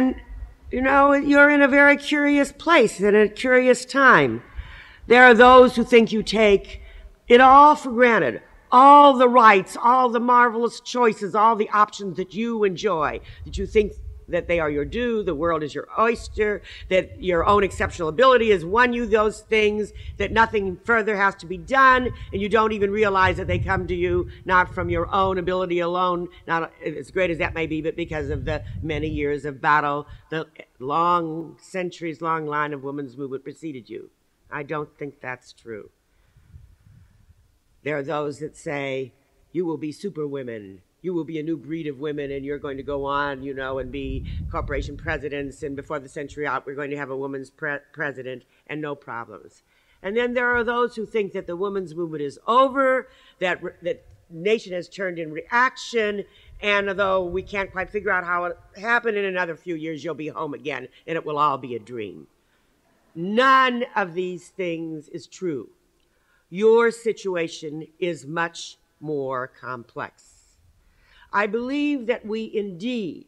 And, you know, you're in a very curious place and a curious time. There are those who think you take it all for granted. All the rights, all the marvelous choices, all the options that you enjoy, that you think that they are your due, the world is your oyster, that your own exceptional ability has won you those things, that nothing further has to be done, and you don't even realize that they come to you not from your own ability alone, not as great as that may be, but because of the many years of battle, the long, centuries long line of women's movement preceded you. I don't think that's true. There are those that say, you will be superwomen. You will be a new breed of women, and you're going to go on, you know, and be corporation presidents. And before the century out, we're going to have a woman's pre- president and no problems. And then there are those who think that the women's movement is over, that that nation has turned in reaction, and although we can't quite figure out how it happened, in another few years you'll be home again, and it will all be a dream. None of these things is true. Your situation is much more complex. I believe that we indeed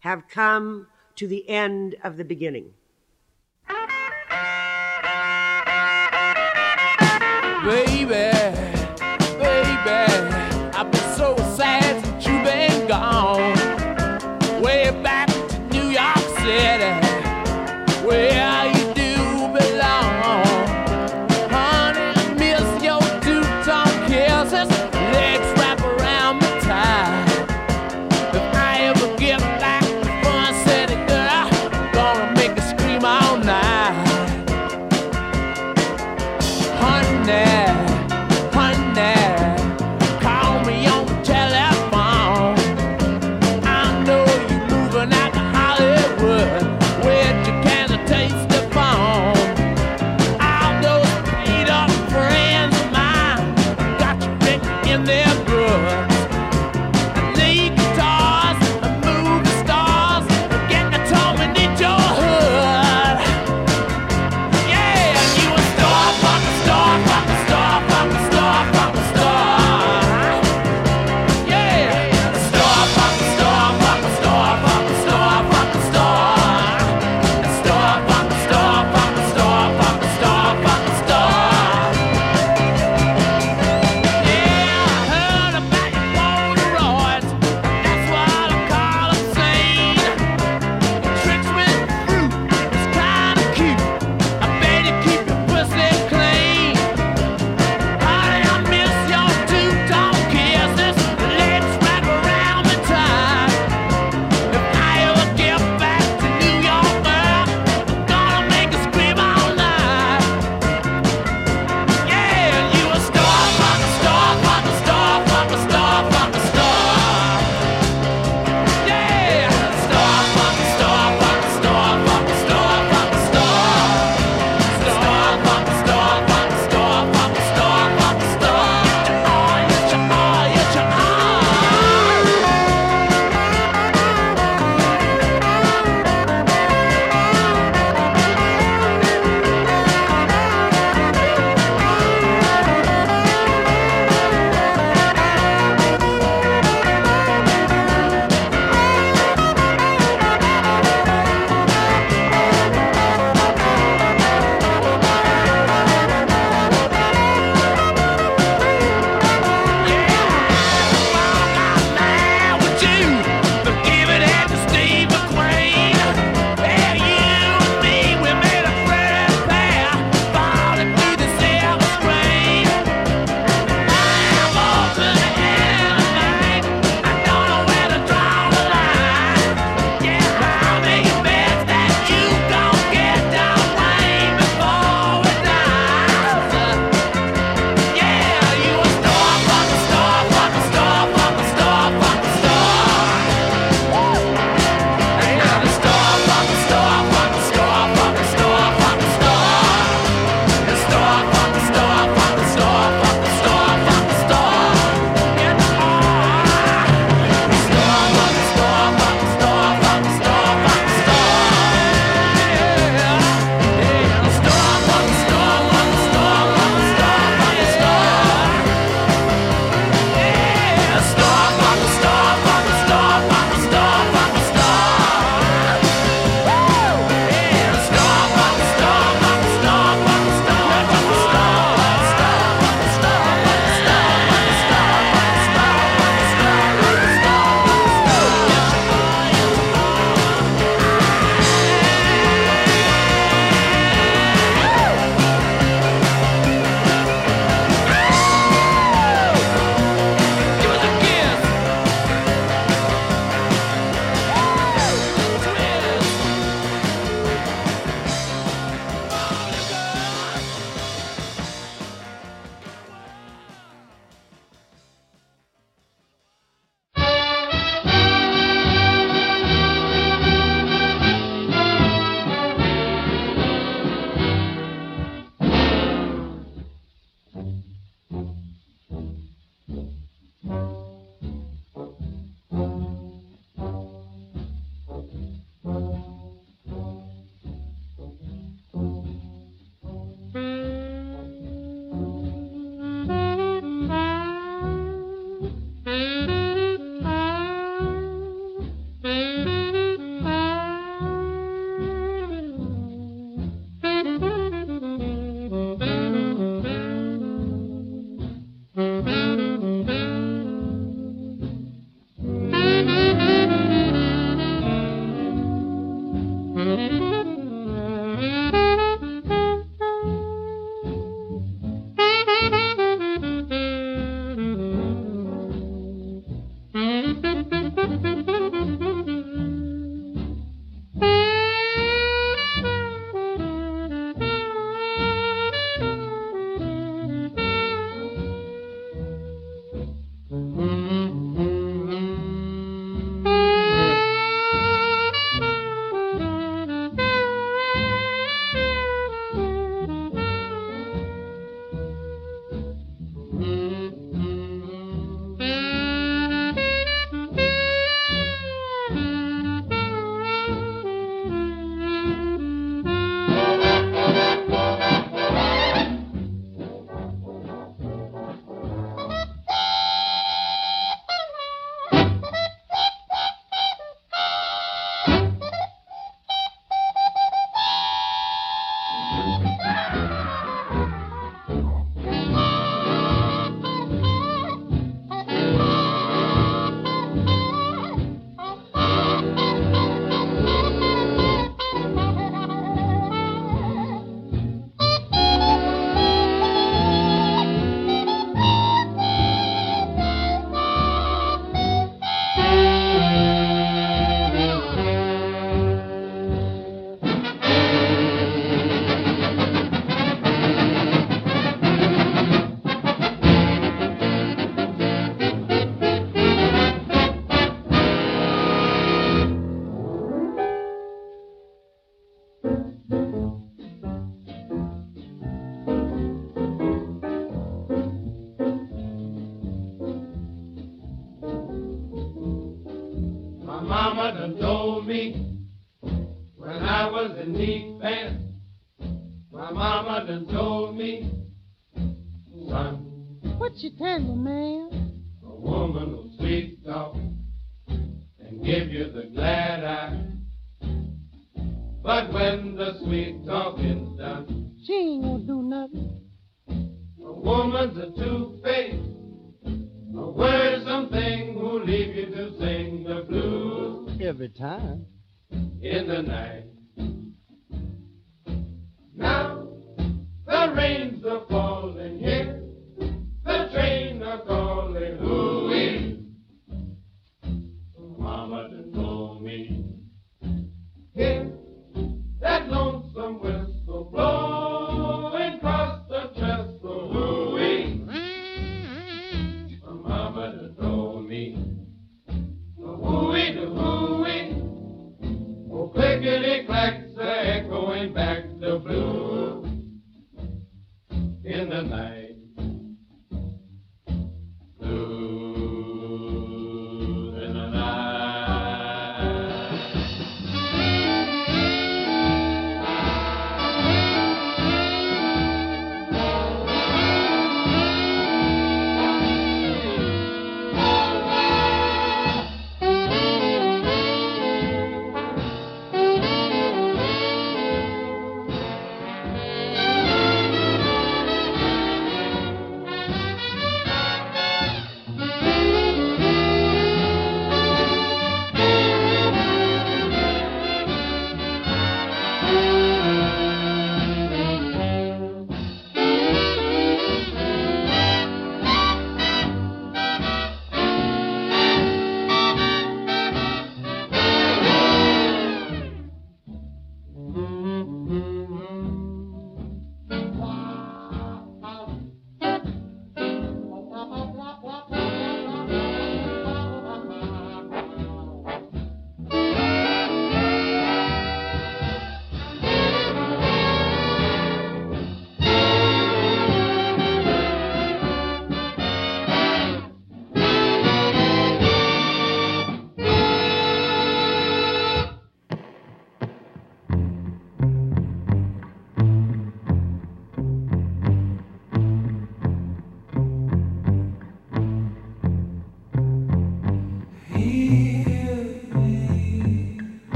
have come to the end of the beginning. Baby, baby, I've been so sad since you've been gone.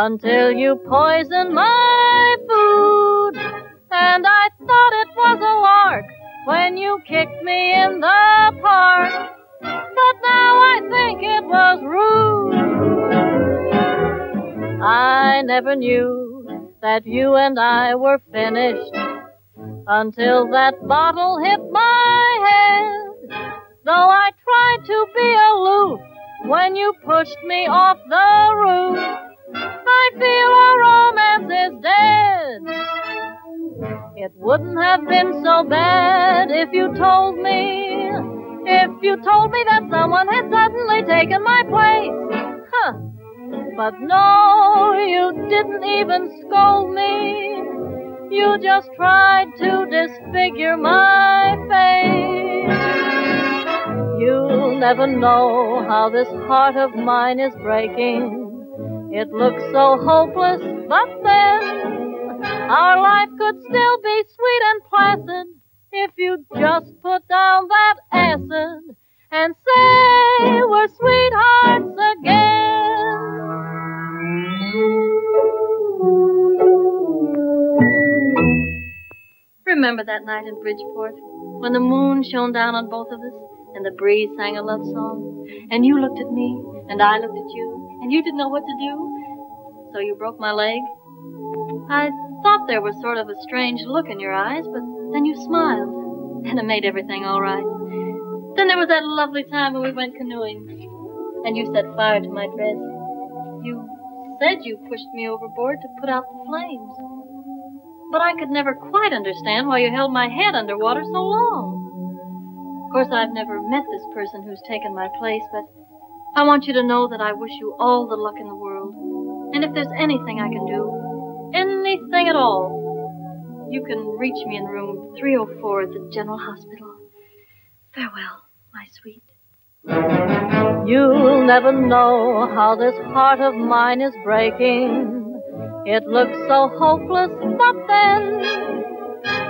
Until you poisoned my food. And I thought it was a lark when you kicked me in the park. But now I think it was rude. I never knew that you and I were finished until that bottle hit my head. Though I tried to be aloof when you pushed me off the roof. I feel our romance is dead. It wouldn't have been so bad if you told me, if you told me that someone had suddenly taken my place. Huh. But no, you didn't even scold me. You just tried to disfigure my face. You'll never know how this heart of mine is breaking. It looks so hopeless, but then our life could still be sweet and placid if you just put down that acid and say we're sweethearts again. Remember that night in Bridgeport when the moon shone down on both of us? and the breeze sang a love song, and you looked at me, and I looked at you, you didn't know what to do, so you broke my leg. I thought there was sort of a strange look in your eyes, but then you smiled, and it made everything all right. Then there was that lovely time when we went canoeing, and you set fire to my dress. You said you pushed me overboard to put out the flames. But I could never quite understand why you held my head under water so long. Of course, I've never met this person who's taken my place, but I want you to know that I wish you all the luck in the world. And if there's anything I can do, anything at all, you can reach me in room 304 at the General Hospital. Farewell, my sweet. You'll never know how this heart of mine is breaking. It looks so hopeless, but then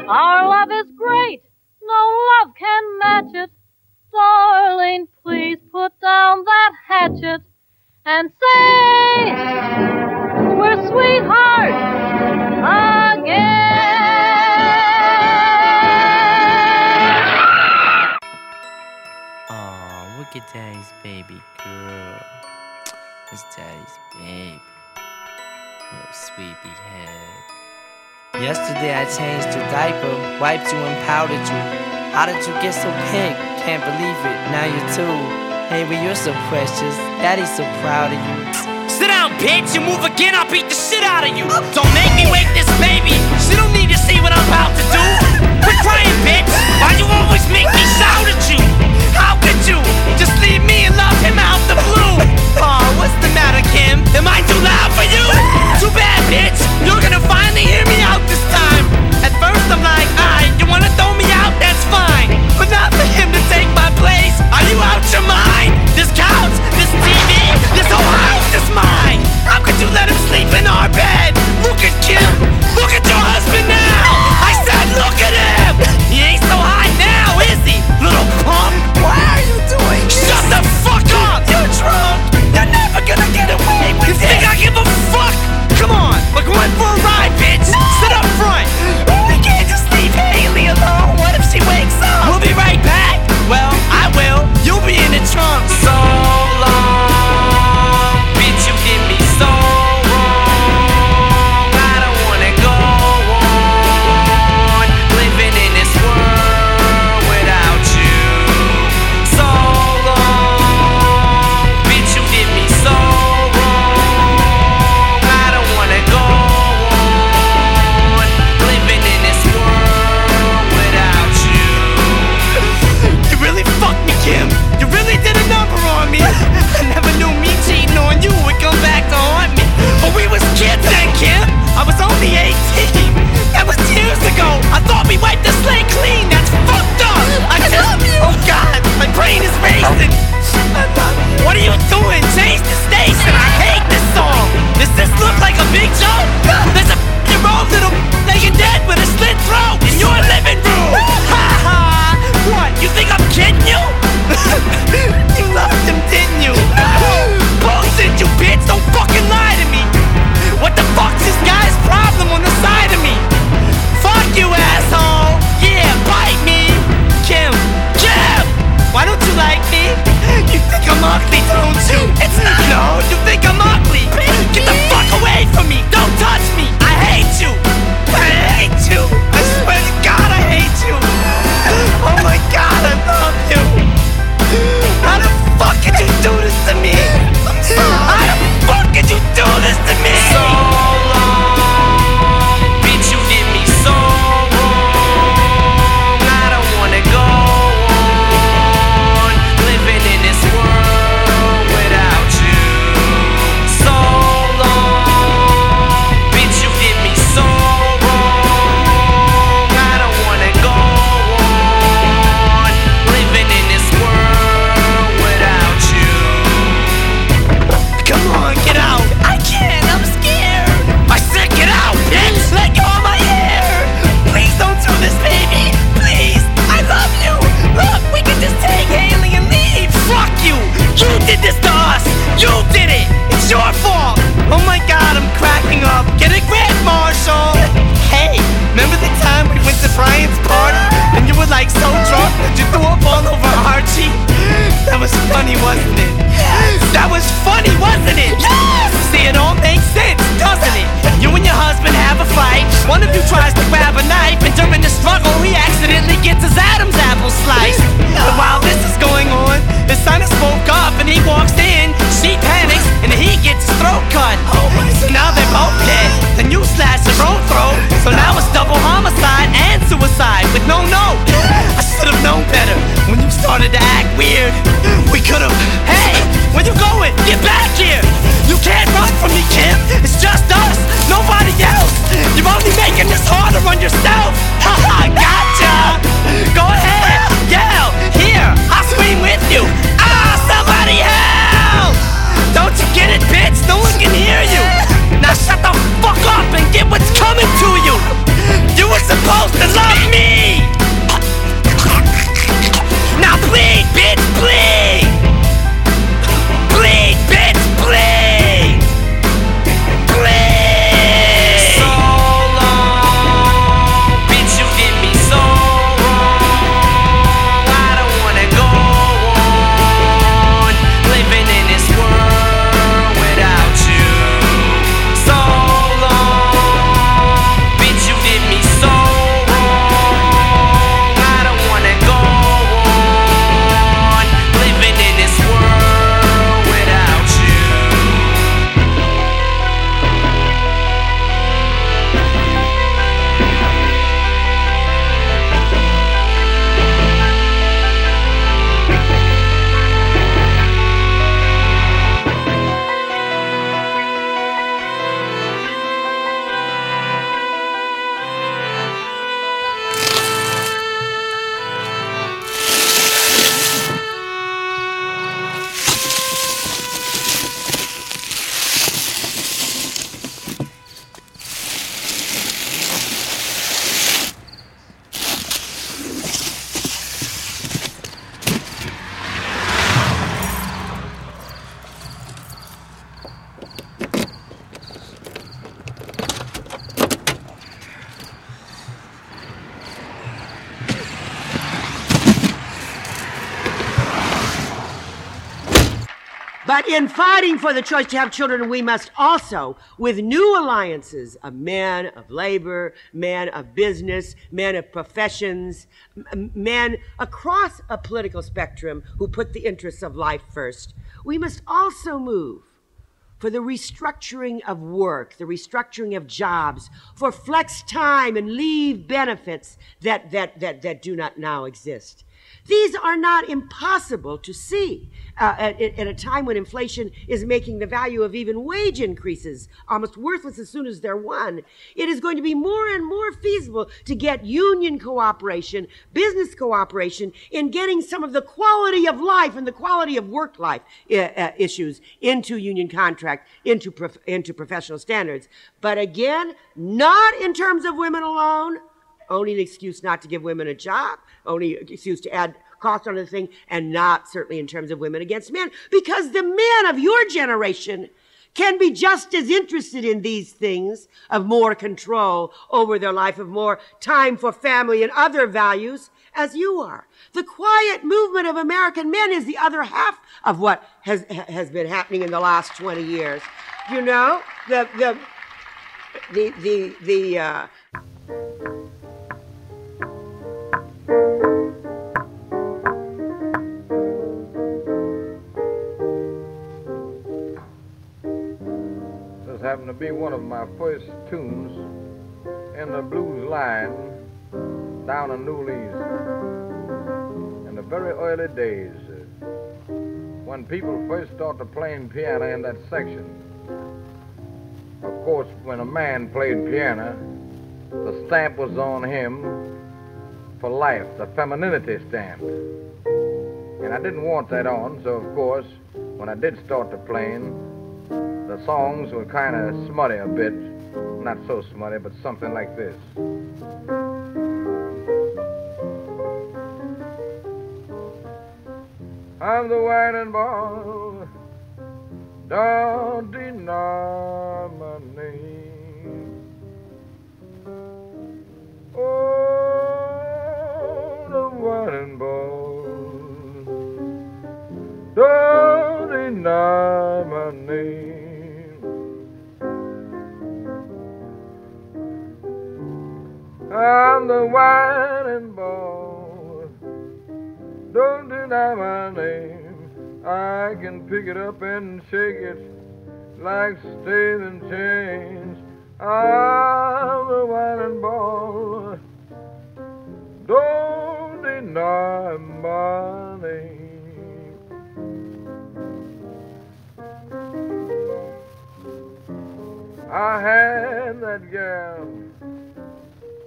our love is great no love can match it darling, please put down that hatchet and say we're sweethearts again. Oh, look at Daddy's baby girl. It's Daddy's baby. Little sweepy head. Yesterday I changed your diaper, wiped you and powdered you. How did you get so pink? can't believe it, now you too. Hey, well, you're so precious. Daddy's so proud of you. Sit down, bitch. You move again, I'll beat the shit out of you. Don't make me wake this baby. She don't need to see what I'm about to do. Quit crying, bitch. Why you always make me shout at you? How could you just leave me and love him out the blue? Aw, what's the matter, Kim? Am I too loud for you? Too bad, bitch. You're gonna finally hear me out this time. place? Are you out your mind? This couch, this TV, this whole house is mine. How could you let him sleep in our bed? Look at Kim. Look at your husband now. I said, look at him. For the choice to have children, we must also, with new alliances of men of labor, men of business, men of professions, men across a political spectrum who put the interests of life first, we must also move for the restructuring of work, the restructuring of jobs, for flex time and leave benefits that, that, that, that do not now exist. These are not impossible to see uh, at, at a time when inflation is making the value of even wage increases almost worthless as soon as they're won. It is going to be more and more feasible to get union cooperation, business cooperation in getting some of the quality of life and the quality of work life uh, uh, issues into union contract, into, prof- into professional standards. But again, not in terms of women alone, only an excuse not to give women a job, only excuse to add cost on the thing, and not certainly in terms of women against men, because the men of your generation can be just as interested in these things of more control over their life, of more time for family and other values as you are. The quiet movement of American men is the other half of what has, has been happening in the last 20 years. You know, the, the, the, the, the, uh, happened to be one of my first tunes in the blues line down in New Orleans. In the very early days, uh, when people first started playing piano in that section. Of course, when a man played piano, the stamp was on him for life, the femininity stamp. And I didn't want that on, so of course, when I did start to playing, songs were kind of smutty a bit. Not so smutty, but something like this. I'm the winin' boy. Don't deny my name. Oh, the. Don't deny my name. I'm the winin' boy. Don't deny my name. I can pick it up and shake it like stays and chains. I'm the winin' boy. Don't deny my name. I had that gal.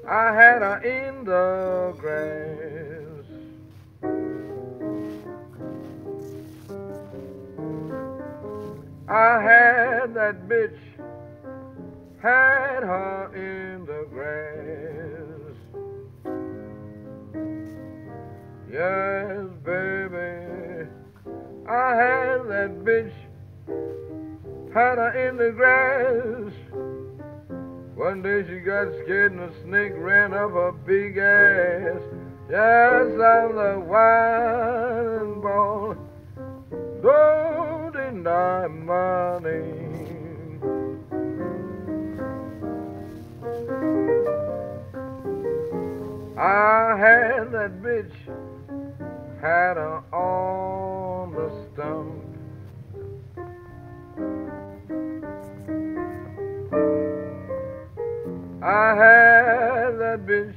I had her in the grass. I had that bitch, had her in the grass. Yes, baby, I had that bitch, had her in the grass. One day she got scared and a snake ran up her big ass. Yes, I'm the winin' boy. Don't deny my name. I had that bitch, had her on the stump. I had that bitch,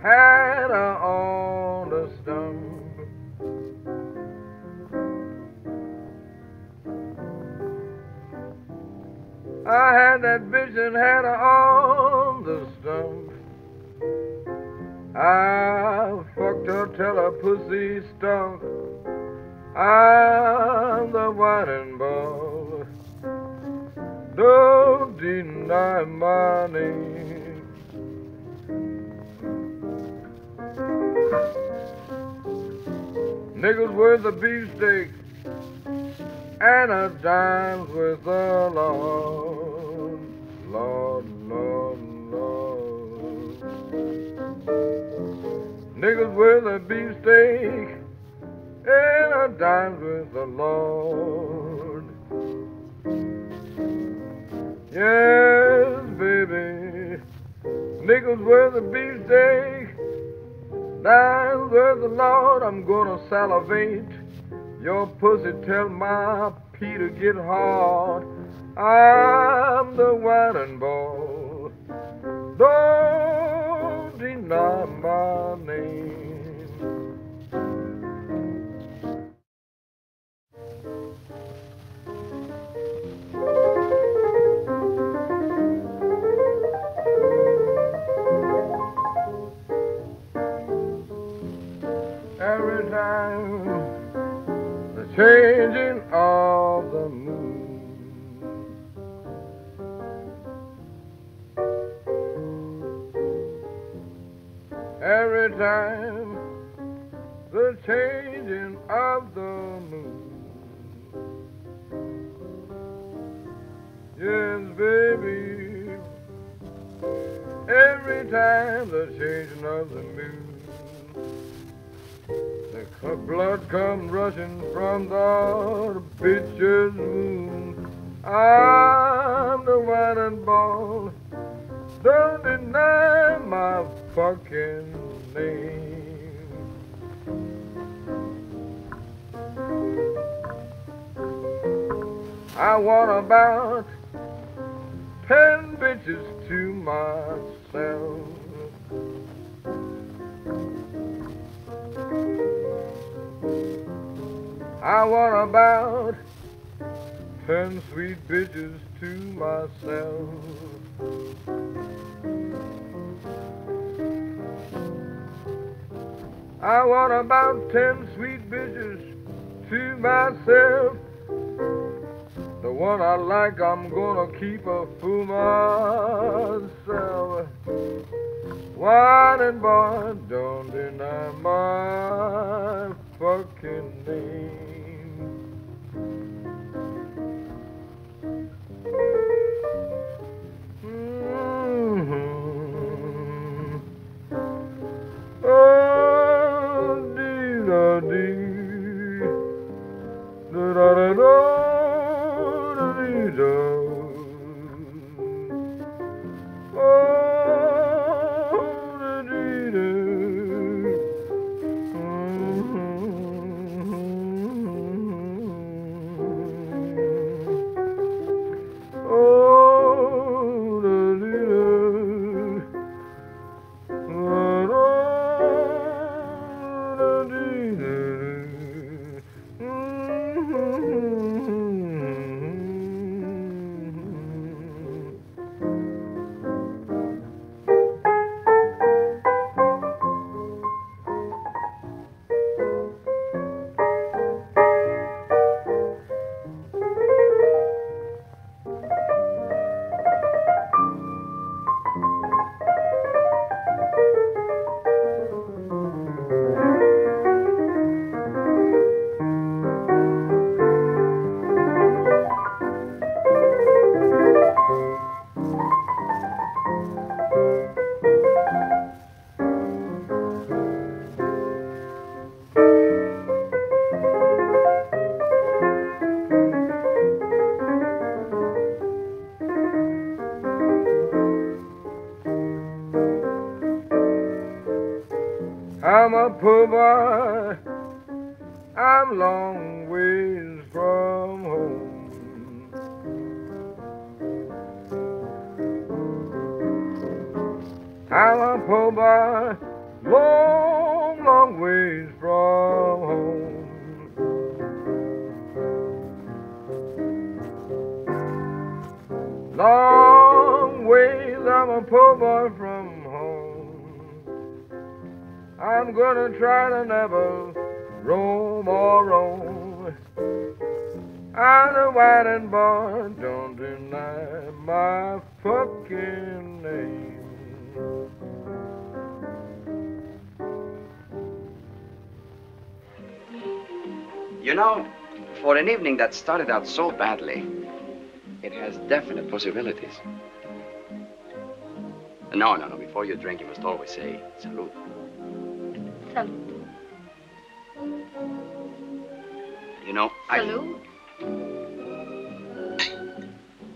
had her on the stump. I had that bitch and had her on the stump. I fucked her till her pussy stunk. I'm the winin' boy. Don't deny my name. Nickels with a beefsteak and a dime with a Lord, Lord, Lord, Lord. Nickels worth a beefsteak and a dime with the Lord. Yes, baby, nickels worth a beefsteak, dimes worth a lot. I'm gonna salivate. Your pussy tell my pee to get hard. I'm the winin' boy. Don't deny my name. Changing of the moon. Every time the changing of the moon. Yes, baby. Every time the changing of the moon. The blood comes rushing from the bitch's moon. I'm the winin' boy. Don't deny my fucking name. I want about ten bitches to myself. I want about ten sweet bitches to myself. I want about ten sweet bitches to myself. The one I like, I'm gonna keep a fool myself. Winin' boy, don't deny my fucking name. Da da da da da, I'm know, for an evening that started out so badly, it has definite possibilities. No, no, no. Before you drink, you must always say salute. Salute. You know, I. Salute.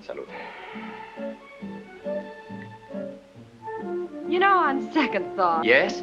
Salute. You know, on second thought, Yes?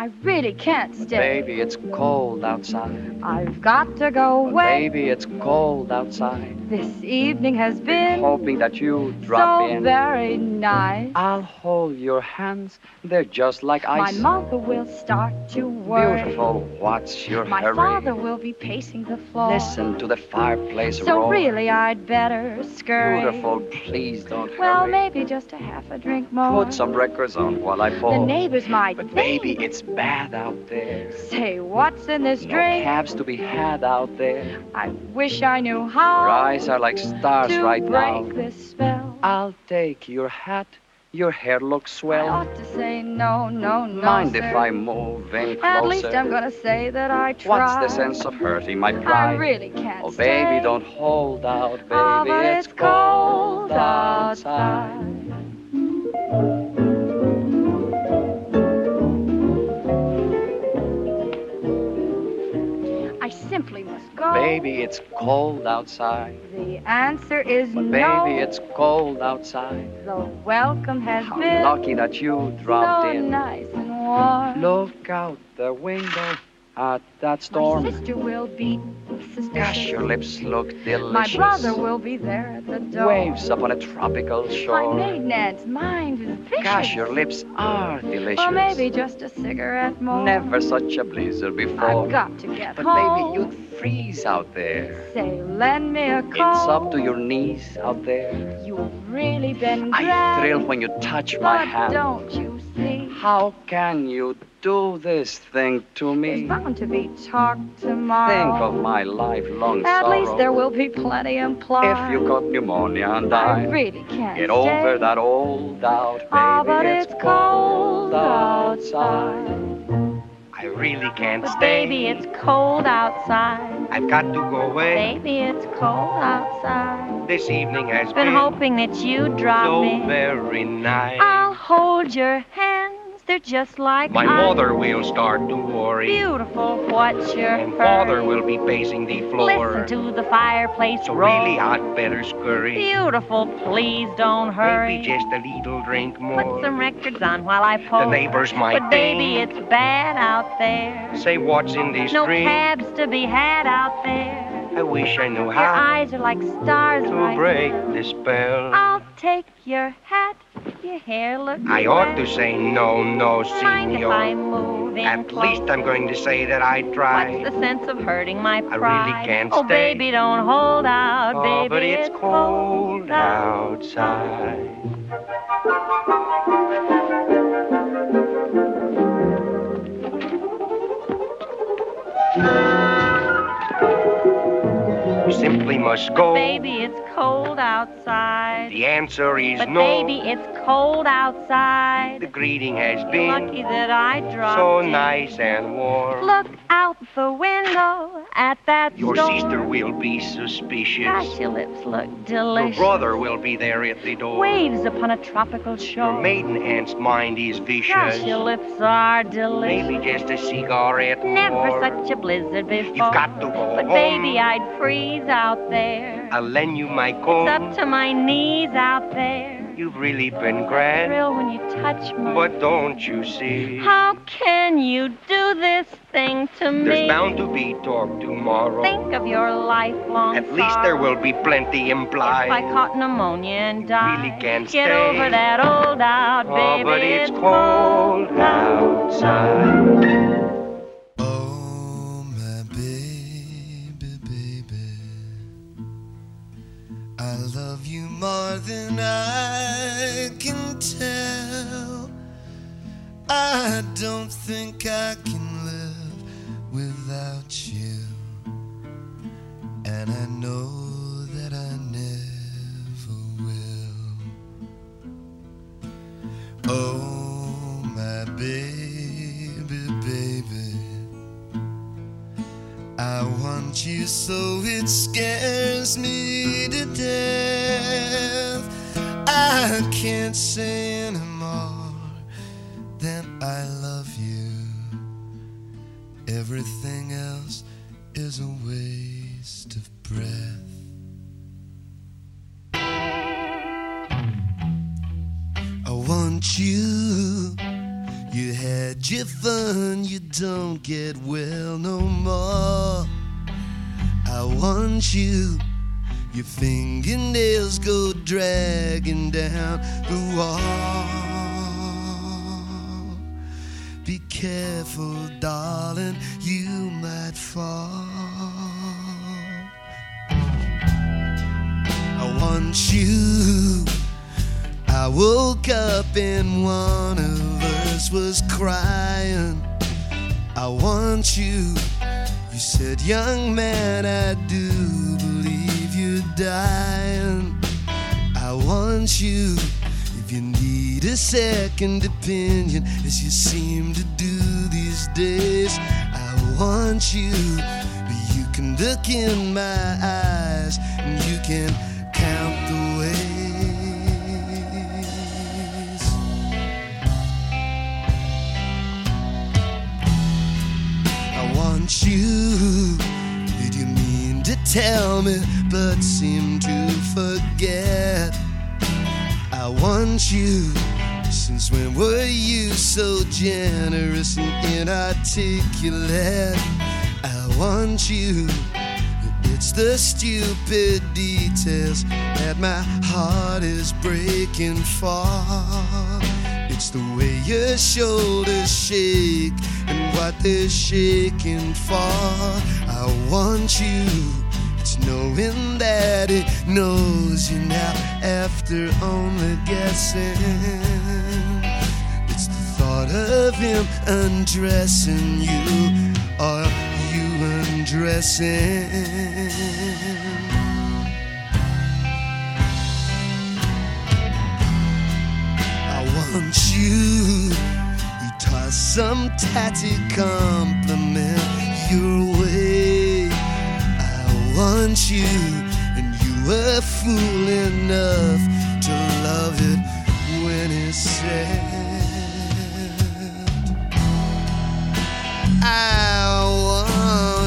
I really can't stay. Baby, it's cold outside. I've got to go away. Baby, it's cold outside. This evening has been Hoping that you drop so in. very nice. I'll hold your hands. They're just like ice. My mother will start to worry. Beautiful. What's your My hurry? father will be pacing the floor. Listen to the fireplace So roar. really, I'd better scurry. Beautiful. Please don't Well, hurry. maybe just a half a drink more. Put some records on while I pour. The neighbors might But think. baby, it's bad out there. Say, what's in this No drink? cabs to be had out there. I wish I knew how Your eyes are like stars to right break now. this spell. I'll take your hat. Your hair looks swell. I ought to say no, no, no. Mind sir. if I move in closer? At least I'm gonna say that I tried. What's the sense of hurting my pride? I really can't Oh, stay. baby, don't hold out, baby. Ah, but it's it's cold outside. I simply must go. Baby, it's cold outside. The answer is But no. baby, it's cold outside. The welcome has How been lucky that you dropped so in. nice and warm. Look out the window at that storm. My sister will be. Gosh, your lips look delicious. My brother will be there at the door. Waves upon a tropical shore. My maiden aunt's mind is vicious. Gosh, your lips are delicious. Or maybe just a cigarette more. Never such a blizzard before. I've got to get But home. baby, you'd freeze out there. Say, lend me a coat. It's up to your knees out there. You've really been I thrill when you touch my but hand. don't you see? How can you do this thing to There's me? bound to be talk tomorrow. Think of my lifelong sorrow. At sorrow. least there will be plenty implied. If you got pneumonia and I I really can't get stay. over that old doubt, baby. Ah, but it's cold outside. I really can't But stay. baby, it's cold outside. I've got to go away. Baby, it's cold outside. This evening has Been been hoping that you'd drop so in. very nice. I'll hold your hands. They're just like My ice. mother will start to worry. Beautiful, what's your And hurry? father will be pacing the floor. Listen to the fireplace so roar. really, I'd better scurry. Beautiful, please don't hurry. Maybe just a little drink more. Put some records on while I pour. The neighbors might But baby, think. it's bad out there. Say what's in this No drink. cabs to be had out there. I wish I knew how. Your eyes are like stars to right break now. the spell. I'll take your hat. Your hair looks I ought to say no, no, Mind if I move in At close? least I'm going to say that I try. What's the sense of hurting my pride? I really can't oh, stay. Oh, baby, don't hold out, Oh, baby. but it's cold outside. You simply must go. Baby, it's cold outside. The answer is But no. baby, it's cold outside. The greeting has You're been lucky that I dropped so in. nice and warm. Look out the window at that Your storm. sister will be suspicious. Gosh, your lips look Your brother will be there at the door. Waves upon a tropical shore. Your maiden aunt's mind is vicious. Gosh, your lips are delicious. Maybe just a cigarette Never more. such a blizzard before. You've got to go But home. baby, I'd freeze out there. I'll lend you my It's comb. up to my knees out there. You've really been grand, Thrill when you touch me. but don't you see? How can you do this thing to me? There's bound to be talk tomorrow. Think of your lifelong At least there will be plenty implied. If I caught pneumonia and died, really can't get stay. over that old doubt, Oh, baby. but it's cold outside. Oh, love you more than I can tell. I don't think I can live without you. And I know that I never will. Oh, my baby, I want you so it scares me to death. I can't say anymore than I love you. Everything else is a waste of breath. I want you. You had your fun, you don't get well no more. I want you. Your fingernails go dragging down the wall. Be careful, darling, you might fall. I want you. I woke up and one of us was crying. I want you. Said, Young man, I do believe you're dying. I want you. If you need a second opinion, as you seem to do these days, I want you. but You can look in my eyes and you can You. Did you mean to tell me, but seem to forget? I want you. Since when were you so generous and inarticulate? I want you. It's the stupid details that my heart is breaking for. It's the way your shoulders shake and what they're shaking for. I want you. It's knowing that it knows you now after only guessing. It's the thought of him undressing you or you undressing. I want you. Some tatty compliment your way. I want you, and you were fool enough to love it when it's said. I want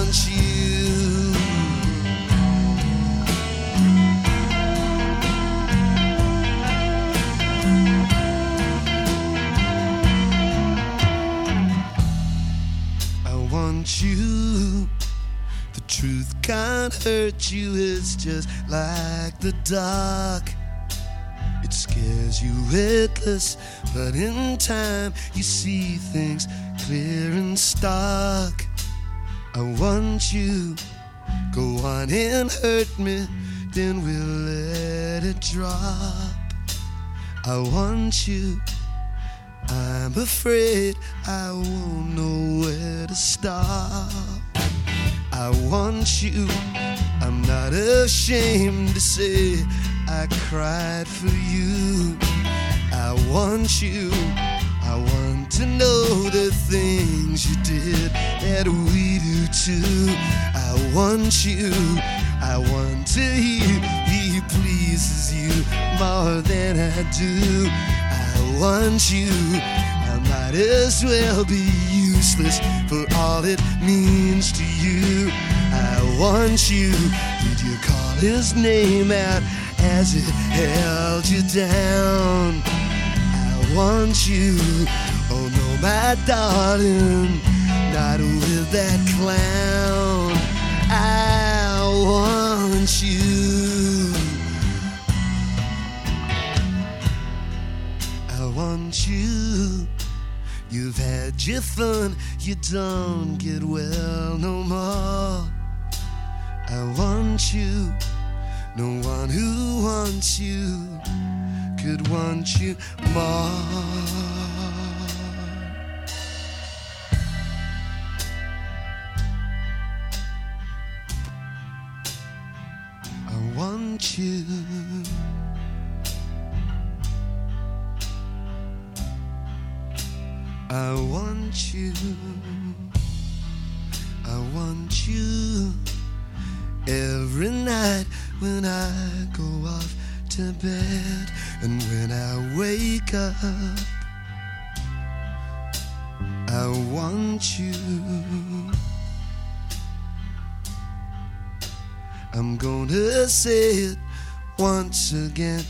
truth can't hurt you, it's just like the dark. It scares you reckless, but in time you see things clear and stark. I want you. Go on and hurt me, then we'll let it drop. I want you. I'm afraid I won't know where to stop. I want you. I'm not ashamed to say I cried for you. I want you. I want to know the things you did that we do too. I want you. I want to hear he pleases you more than I do. I want you. I might as well be useless for all it means to you. I want you. Did you call his name out as it held you down? I want you. Oh no, my darling, not with that clown. I want you. I want you. You've had your fun, you don't get well no more. I want you. No one who wants you could want you more. I want you. I want you. I want you every night when I go off to bed and when I wake up. I want you. I'm gonna say it once again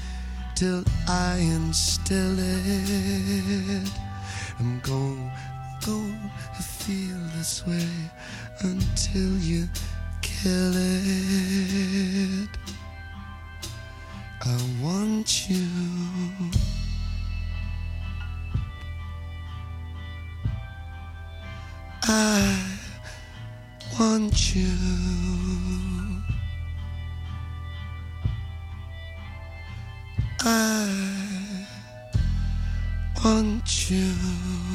till I instill it. I'm gonna, feel this way until you kill it. I want you. I want you. I want you.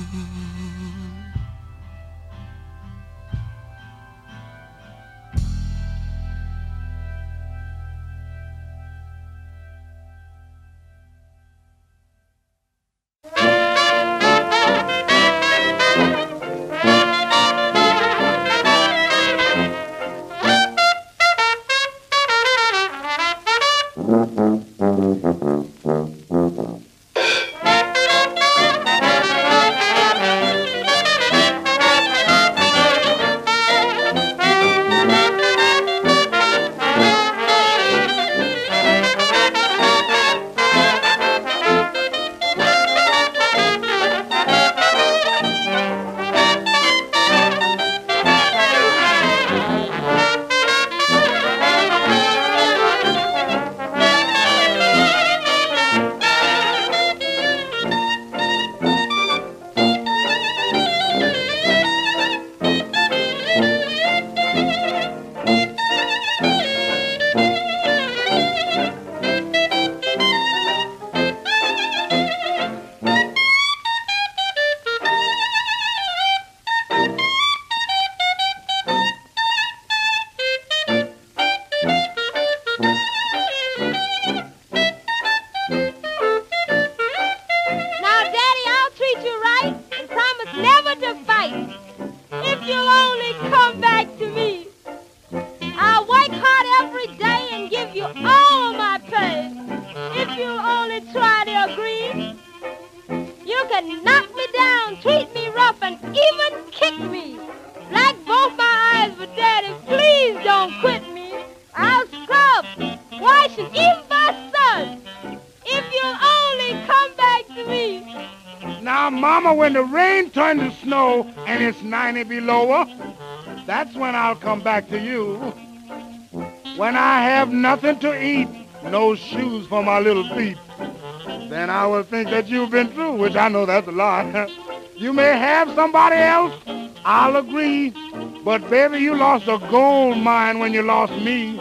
Snow and it's 90 below, that's when I'll come back to you. When I have nothing to eat, no shoes for my little feet, then I will think that you've been through, which I know that's a lot. you may have somebody else, I'll agree, but baby, you lost a gold mine when you lost me.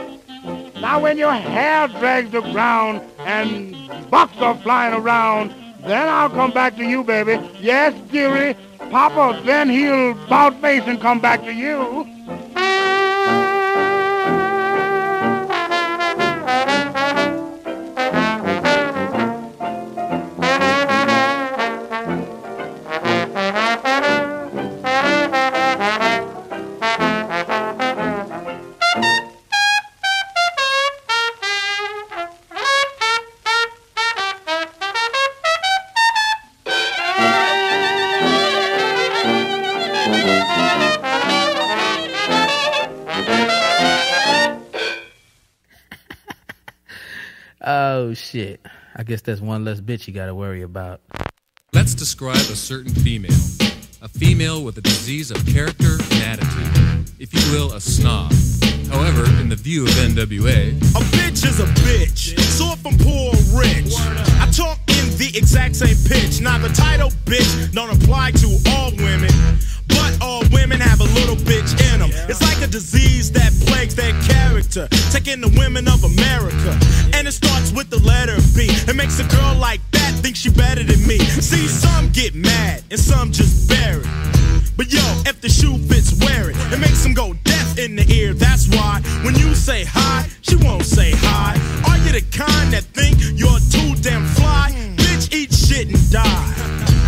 Now when your hair drags the ground and bucks are flying around, then I'll come back to you, baby. Yes, dearie. Papa, then he'll bout face and come back to you. Guess that's one less bitch you gotta worry about. Let's describe a certain female. A female with a disease of character and attitude. If you will, a snob. However, in the view of NWA, A bitch is a bitch, It's sort from poor or rich. I talk in the exact same pitch. Now the title bitch don't apply to all women, but all women have a little bitch in them. It's like a disease that plagues their character, taking the women of America. And it starts with the letter B. It makes a girl like that think she better than me. See, some get mad and some just bury. But yo, if the shoe fits, wear it. It makes them go deaf in the ear. That's why when you say hi, she won't say hi. Are you the kind that think you're too damn fly? Bitch, eat shit and die.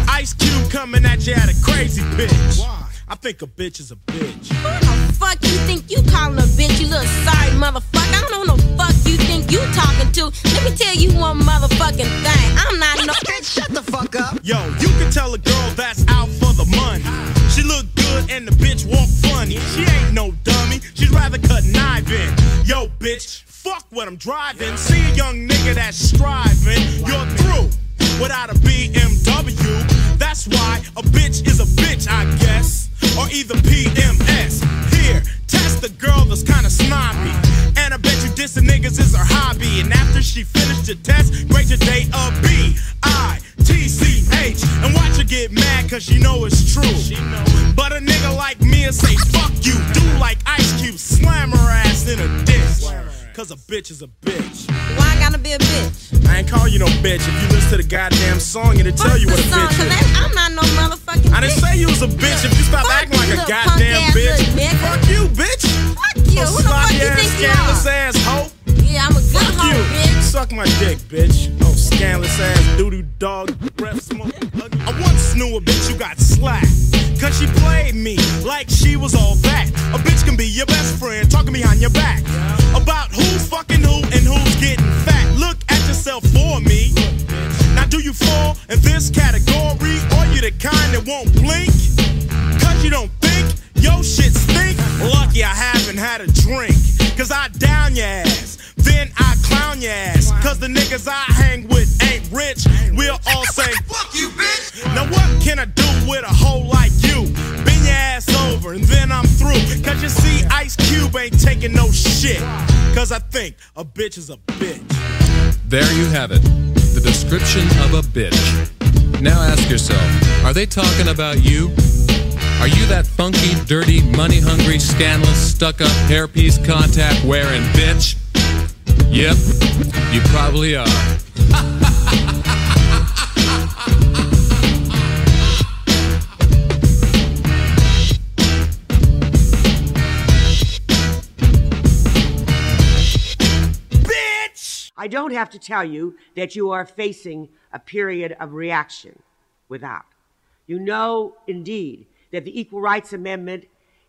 Ice Cube coming at you at a crazy pitch. I think a bitch is a bitch. Who the fuck you think you calling a bitch, you little sorry motherfucker? I don't know who the fuck you think you talking to. Let me tell you one motherfucking thing. I'm not no bitch. Shut the fuck up. Yo, you can tell a girl that's out for the money. She look good and the bitch walk funny. She ain't no dummy. She'd rather cut knife. Yo, bitch. Fuck what I'm driving. See a young nigga that's striving. You're through without a BMW. That's why a bitch is a bitch, I guess. Or either PMS. Here, test the girl that's kinda snobby. And I bet you dissing niggas is her hobby. And after she finished the test, grade your date a B. I T C H. And watch her get mad cause she know it's true. But a nigga like me will say, fuck you. Do like Ice Cube, slam her ass in a ditch. Cause a bitch is a bitch. Why I gotta be a bitch? I ain't call you no bitch. If you listen to the goddamn song, it'll tell you what a Song, bitch cause is. I- I'm not no motherfucking I didn't bitch. say you was a bitch if you stop acting like a goddamn bitch. Fuck you, bitch. Fuck you. Oh, Who the fuck you think you are? ass hoe. Yeah, I'm a good Fuck hoe, you. bitch. Suck my dick, bitch. Oh, scandalous ass doo-doo dog, breath smoking. ugly. I once knew a bitch who got slapped. Cause she played me like she was all that. A bitch can be your best friend talking behind your back. About who's fucking who and who's getting fat. Look at yourself for me. Now do you fall in this category? Or you the kind that won't blink? Cause you don't think your shit stink? Lucky I haven't had a drink. Cause I down your ass. Then I clown your ass. Cause the niggas I hang with ain't rich. We'll all say, Fuck you, bitch! Now what can I do with a hoe like you? Bend your ass over and then I'm through. Cause you see, Ice Cube ain't taking no shit. Cause I think a bitch is a bitch. There you have it. The description of a bitch. Now ask yourself, are they talking about you? Are you that funky, dirty, money hungry, scandalous, stuck up, hairpiece contact wearing bitch? Yep, you probably are. Bitch! I don't have to tell you that you are facing a period of reaction without. You know, indeed, that the Equal Rights Amendment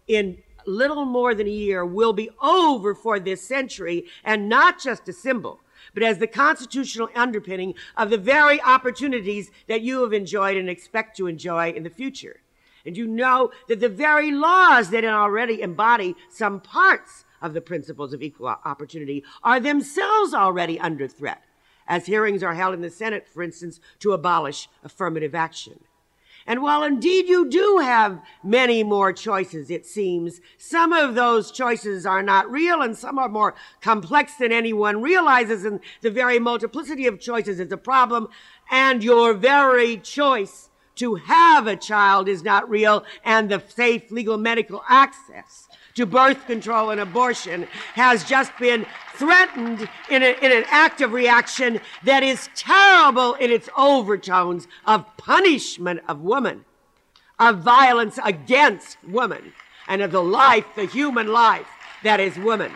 in little more than a year will be over for this century and not just a symbol, but as the constitutional underpinning of the very opportunities that you have enjoyed and expect to enjoy in the future. And you know that the very laws that already embody some parts of the principles of equal opportunity are themselves already under threat, as hearings are held in the Senate, for instance, to abolish affirmative action. And while indeed you do have many more choices, it seems, some of those choices are not real and some are more complex than anyone realizes. And the very multiplicity of choices is a problem. And your very choice to have a child is not real. And the safe legal medical access to birth control and abortion has just been threatened in, a, in an act of reaction that is terrible in its overtones of punishment of woman, of violence against woman, and of the life, the human life that is woman.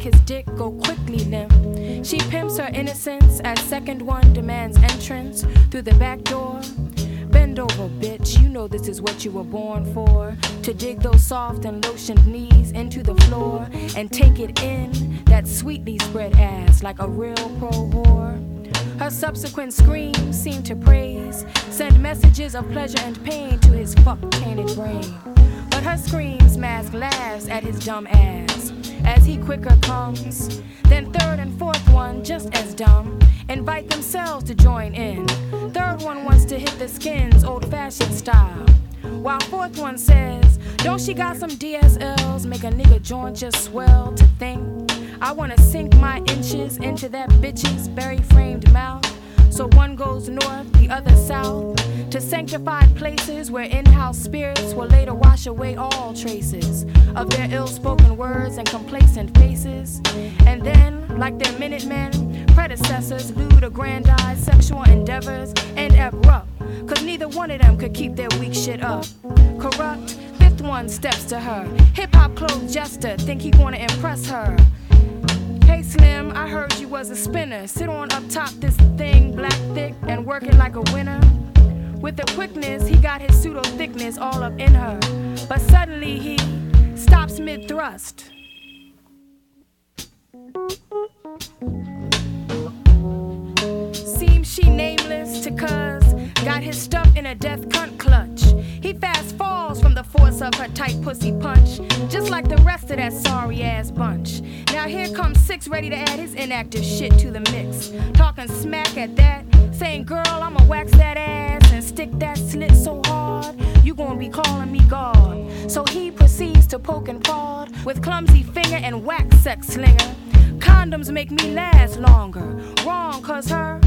make his dick go quickly limp. She pimps her innocence as second one demands entrance through the back door. Bend over, bitch. You know this is what you were born for. To dig those soft and lotioned knees into the floor and take it in that sweetly spread ass like a real pro whore. Her subsequent screams seem to praise, send messages of pleasure and pain to his fuck tainted brain. But her screams mask laughs at his dumb ass as he quicker comes. Then third and fourth one, just as dumb, invite themselves to join in. Third one wants to hit the skins old fashioned style. While fourth one says, Don't she got some DSLs? Make a nigga joint just swell to think. I wanna sink my inches into that bitch's berry framed mouth. So one goes north, the other south, to sanctified places where in house spirits will later wash away all traces of their ill spoken words and complacent faces. And then, like their Minutemen, predecessors, lewd aggrandized sexual endeavors and abrupt, cause neither one of them could keep their weak shit up. Corrupt, fifth one steps to her. Hip hop clothes jester, think he wanna impress her. Hey Slim, I heard you was a spinner. Sit on up top this thing, black thick, and work it like a winner. With the quickness, he got his pseudo thickness all up in her. But suddenly he stops mid thrust. Seems she nameless to cuz got his stuff in a death cunt clutch. He fast falls from the force of her tight pussy punch, just like the rest of that sorry ass bunch. Now here comes six ready to add his inactive shit to the mix. Talking smack at that, saying, Girl, I'ma wax that ass and stick that slit so hard, you gonna be calling me God. So he proceeds to poke and prod with clumsy finger and wax sex slinger. Condoms make me last longer. Wrong, cause her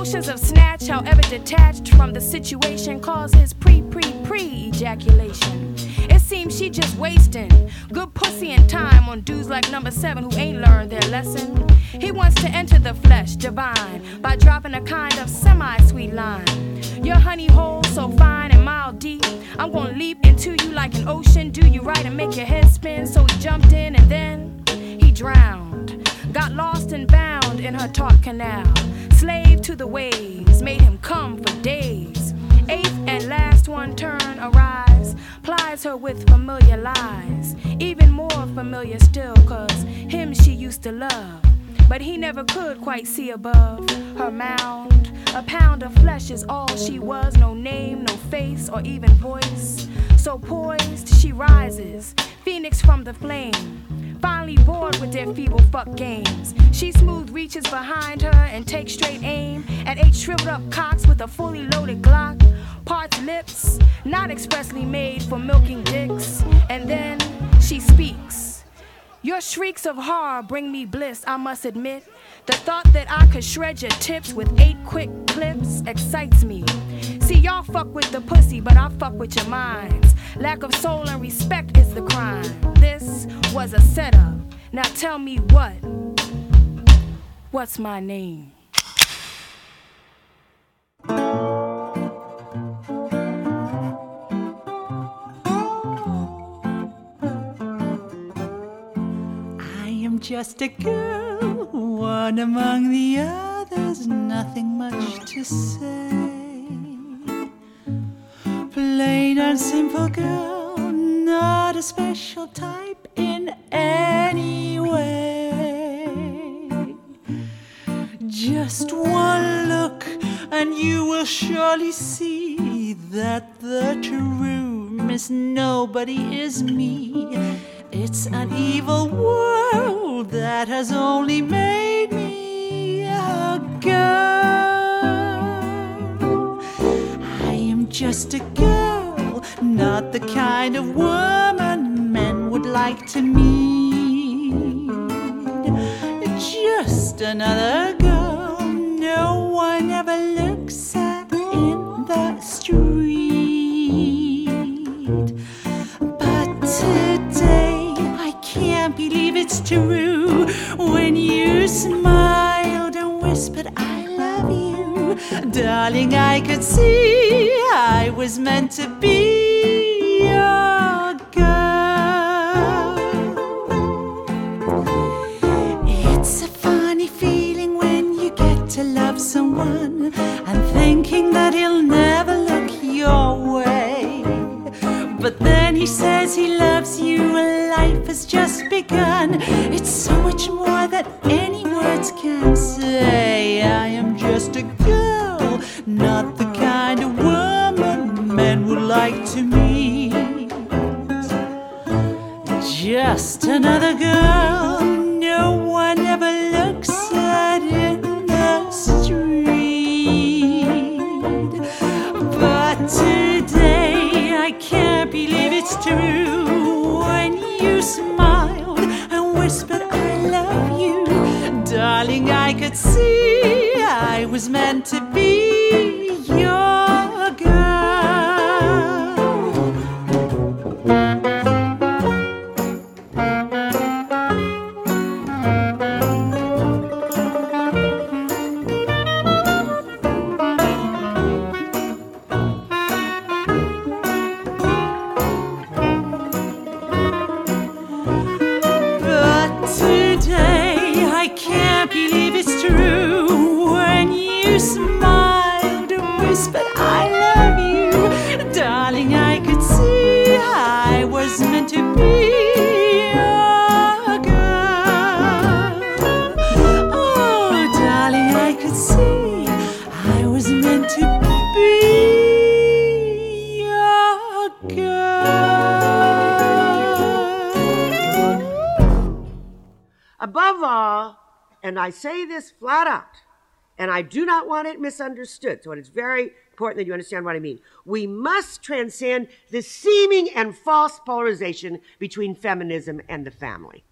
motions of snatch, however detached from the situation, cause his pre pre pre ejaculation. It seems she just wasting good pussy and time on dudes like number seven who ain't learned their lesson. He wants to enter the flesh divine by dropping a kind of semi sweet line. Your honey hole so fine and mile deep. I'm gonna leap into you like an ocean, do you right and make your head spin. So he jumped in and then he drowned. Got lost and bound in her taut canal. Slave to the waves, made him come for days. Eighth and last one turn arrives, plies her with familiar lies. Even more familiar still, cause him she used to love. But he never could quite see above her mound. A pound of flesh is all she was, no name, no face, or even voice. So poised, she rises, phoenix from the flame. Finally bored with their feeble fuck games. She smooth reaches behind her and takes straight aim at eight shriveled up cocks with a fully loaded Glock. Parts lips, not expressly made for milking dicks. And then she speaks. Your shrieks of horror bring me bliss, I must admit. The thought that I could shred your tips with eight quick clips excites me. See, y'all fuck with the pussy, but I fuck with your minds. Lack of soul and respect is the crime. This was a setup. Now tell me what? What's my name? Just a girl, one among the others, nothing much to say. Plain and simple girl, not a special type in any way. Just one look, and you will surely see that the true Miss Nobody is me. It's an evil world that has only made me a girl. I am just a girl, not the kind of woman men would like to meet. Just another true when you smiled and whispered, I love you. Darling, I could see I was meant to be your girl. It's a funny feeling when you get to love someone and thinking that he'll never look your way. But then he says he loves you and life has just begun. Another girl Above all, and I say this flat out, and I do not want it misunderstood, so it is very important that you understand what I mean. We must transcend the seeming and false polarization between feminism and the family.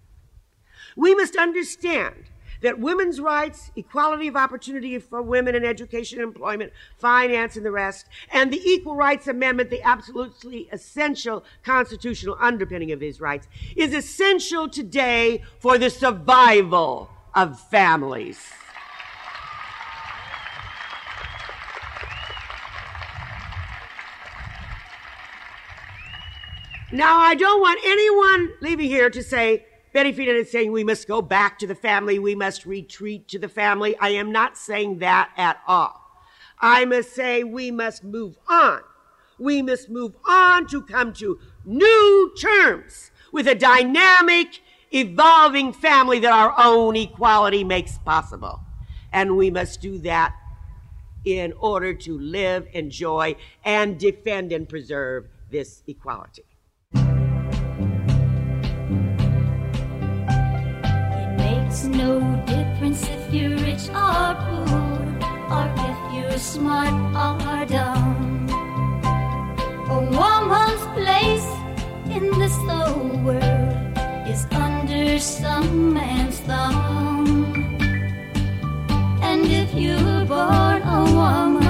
We must understand that women's rights, equality of opportunity for women in education, employment, finance, and the rest, and the Equal Rights Amendment, the absolutely essential constitutional underpinning of these rights, is essential today for the survival of families. Now, I don't want anyone leaving here to say, Betty Friedan is saying we must go back to the family, we must retreat to the family. I am not saying that at all. I must say we must move on. We must move on to come to new terms with a dynamic, evolving family that our own equality makes possible. And we must do that in order to live, enjoy, and defend and preserve this equality. Makes no difference if you're rich or poor, or if you're smart or dumb. A woman's place in this whole world is under some man's thumb. And if you're born a woman,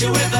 you with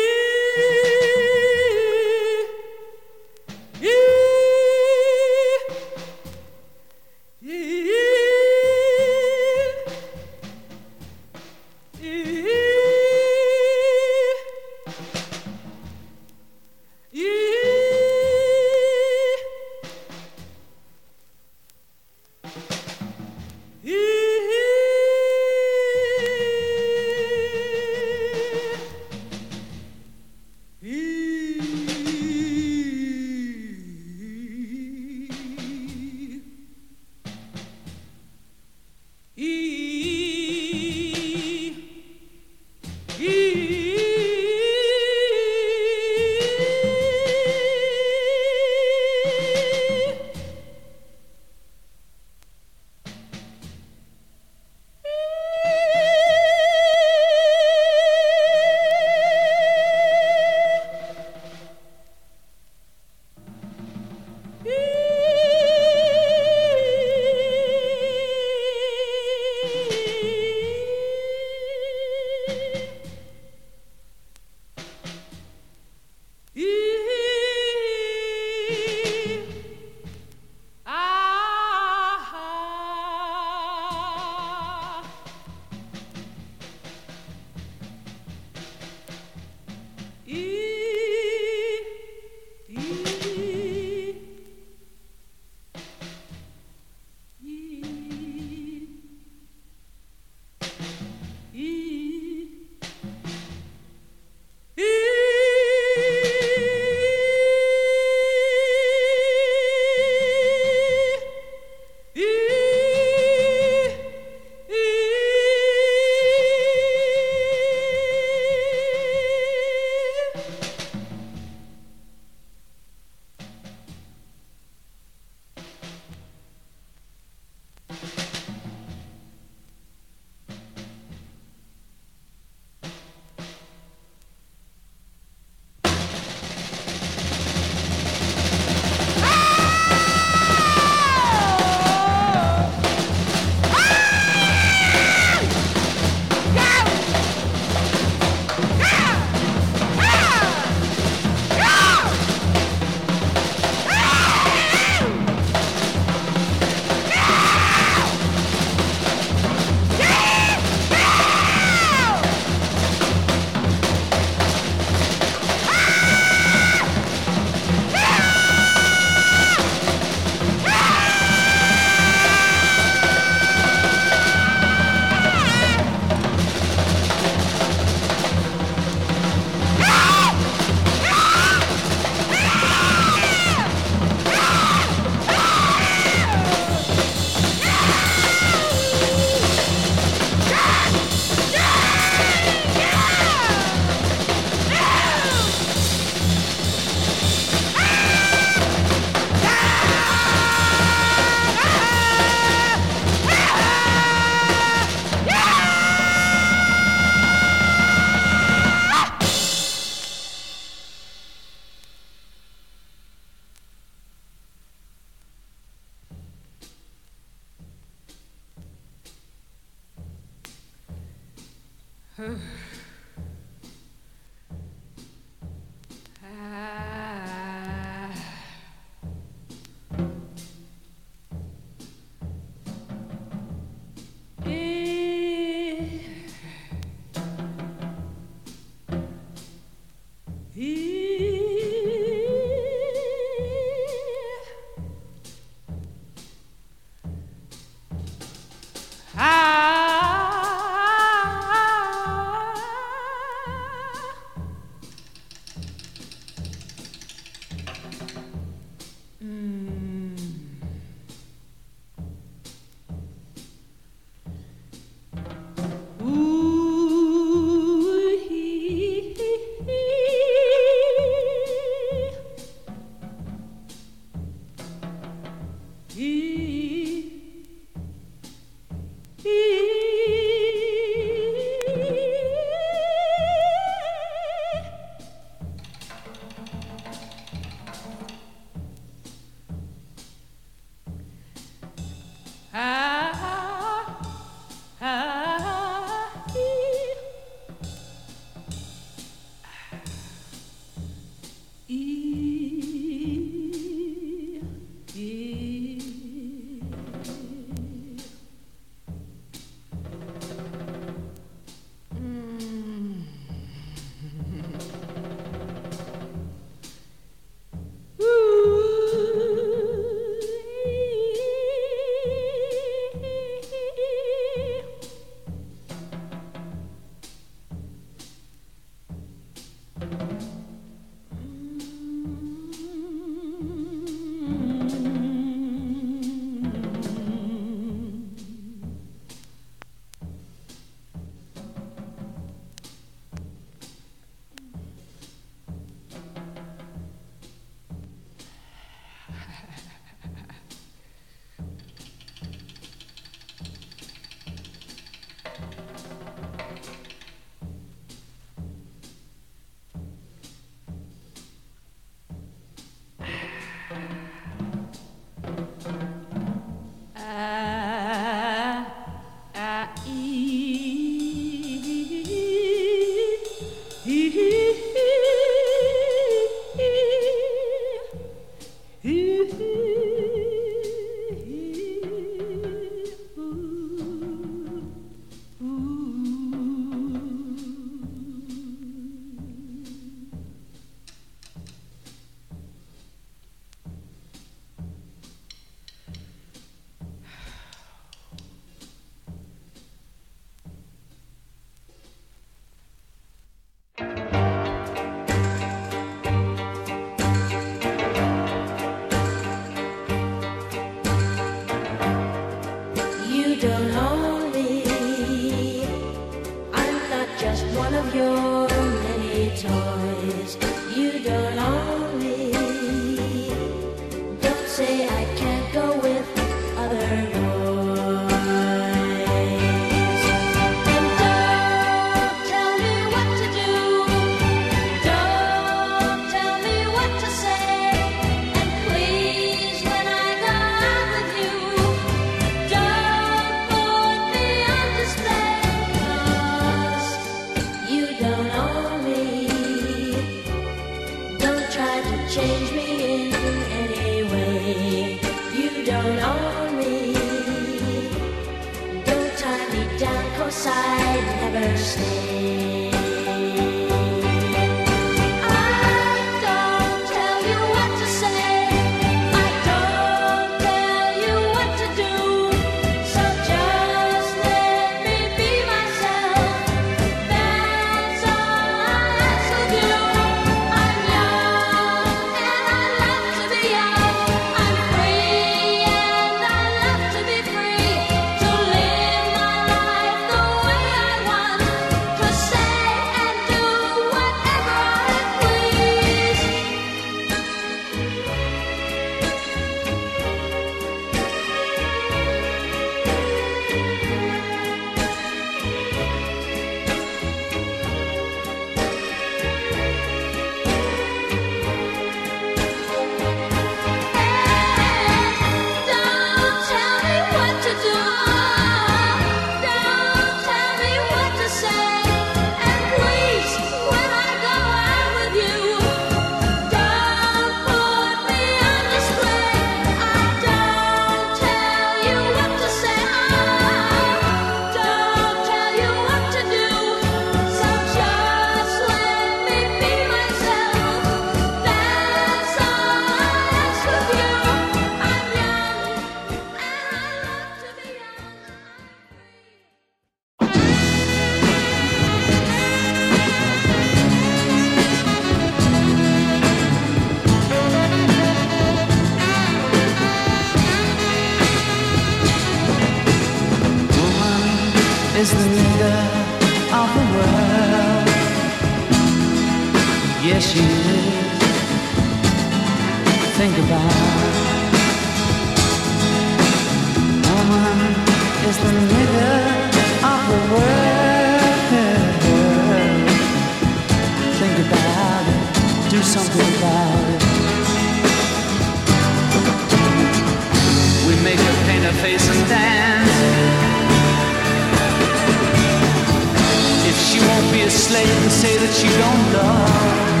say that you don't love.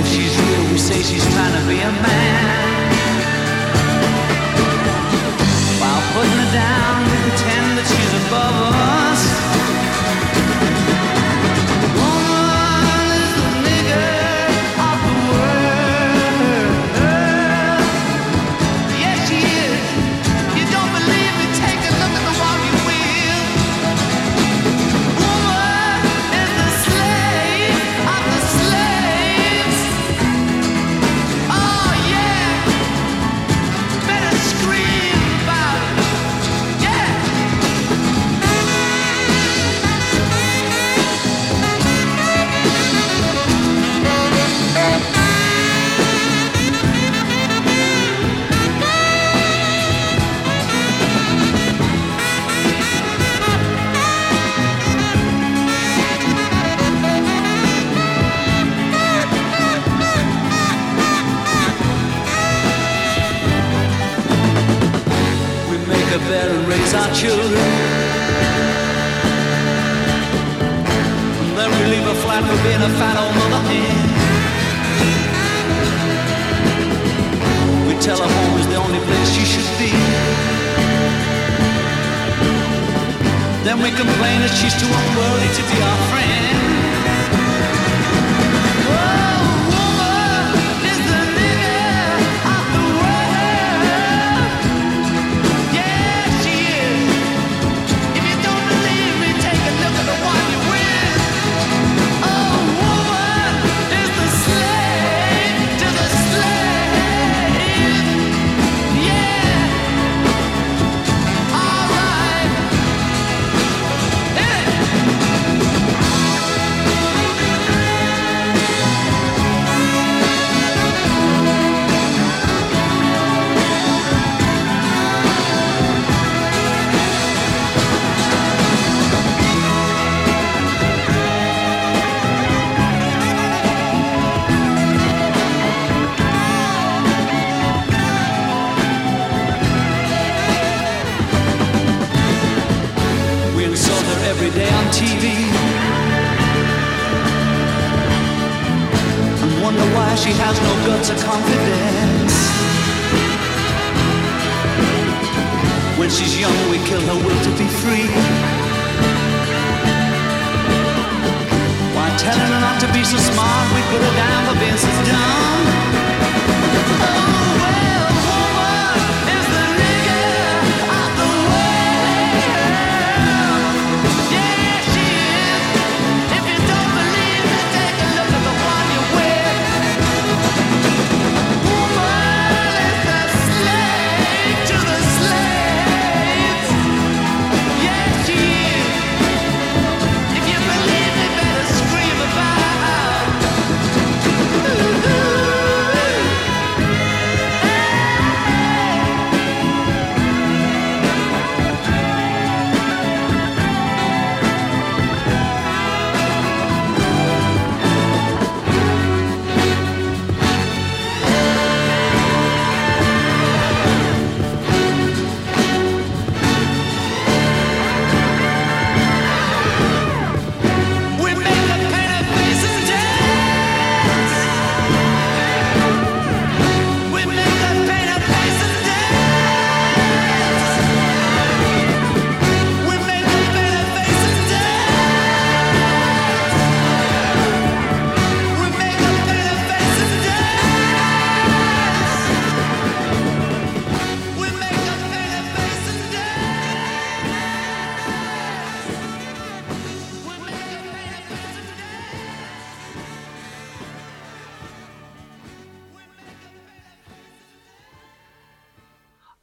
If she's real, we say she's trying to be a man. While putting her down, we pretend.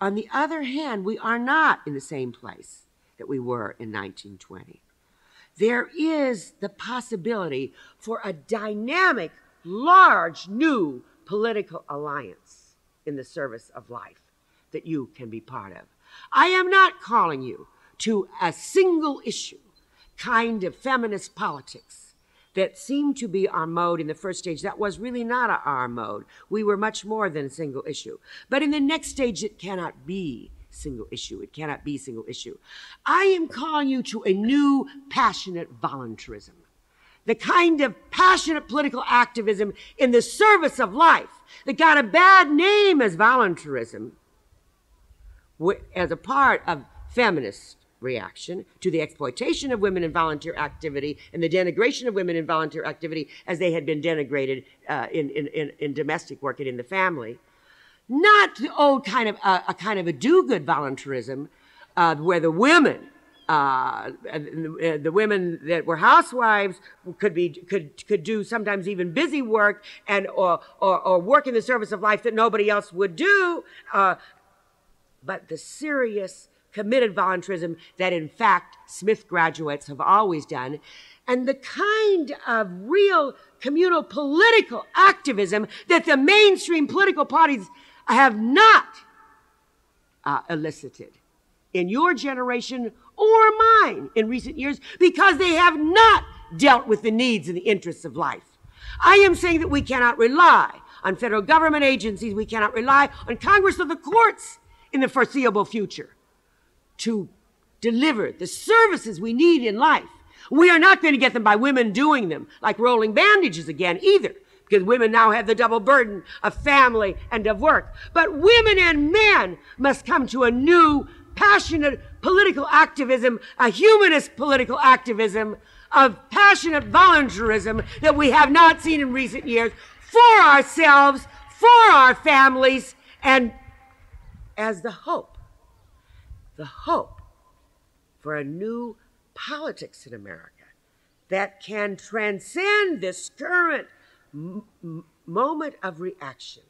On the other hand, we are not in the same place that we were in 1920. There is the possibility for a dynamic, large, new political alliance in the service of life that you can be part of. I am not calling you to a single issue kind of feminist politics that seemed to be our mode in the first stage. That was really not our mode. We were much more than a single issue. But in the next stage, it cannot be single issue. It cannot be single issue. I am calling you to a new passionate voluntarism. The kind of passionate political activism in the service of life that got a bad name as voluntarism as a part of feminist reaction to the exploitation of women in volunteer activity and the denigration of women in volunteer activity as they had been denigrated uh, in, in, in, domestic work and in the family. Not the old kind of uh, a kind of a do-good voluntarism uh, where the women uh, the, the women that were housewives could be could could do sometimes even busy work and or or, or work in the service of life that nobody else would do. Uh, but the serious, committed voluntarism that, in fact, Smith graduates have always done, and the kind of real communal political activism that the mainstream political parties have not uh, elicited in your generation or mine in recent years because they have not dealt with the needs and the interests of life. I am saying that we cannot rely on federal government agencies, we cannot rely on Congress or the courts in the foreseeable future to deliver the services we need in life. We are not going to get them by women doing them, like rolling bandages again either, because women now have the double burden of family and of work. But women and men must come to a new, passionate political activism, a humanist political activism of passionate voluntarism that we have not seen in recent years for ourselves, for our families, and as the hope, the hope for a new politics in America that can transcend this current m- moment of reaction,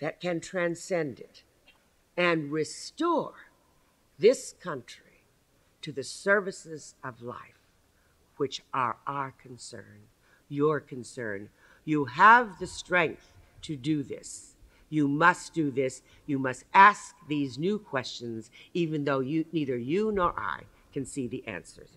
that can transcend it and restore this country to the services of life, which are our concern, your concern. You have the strength to do this. You must do this. You must ask these new questions, even though you, neither you nor I can see the answers.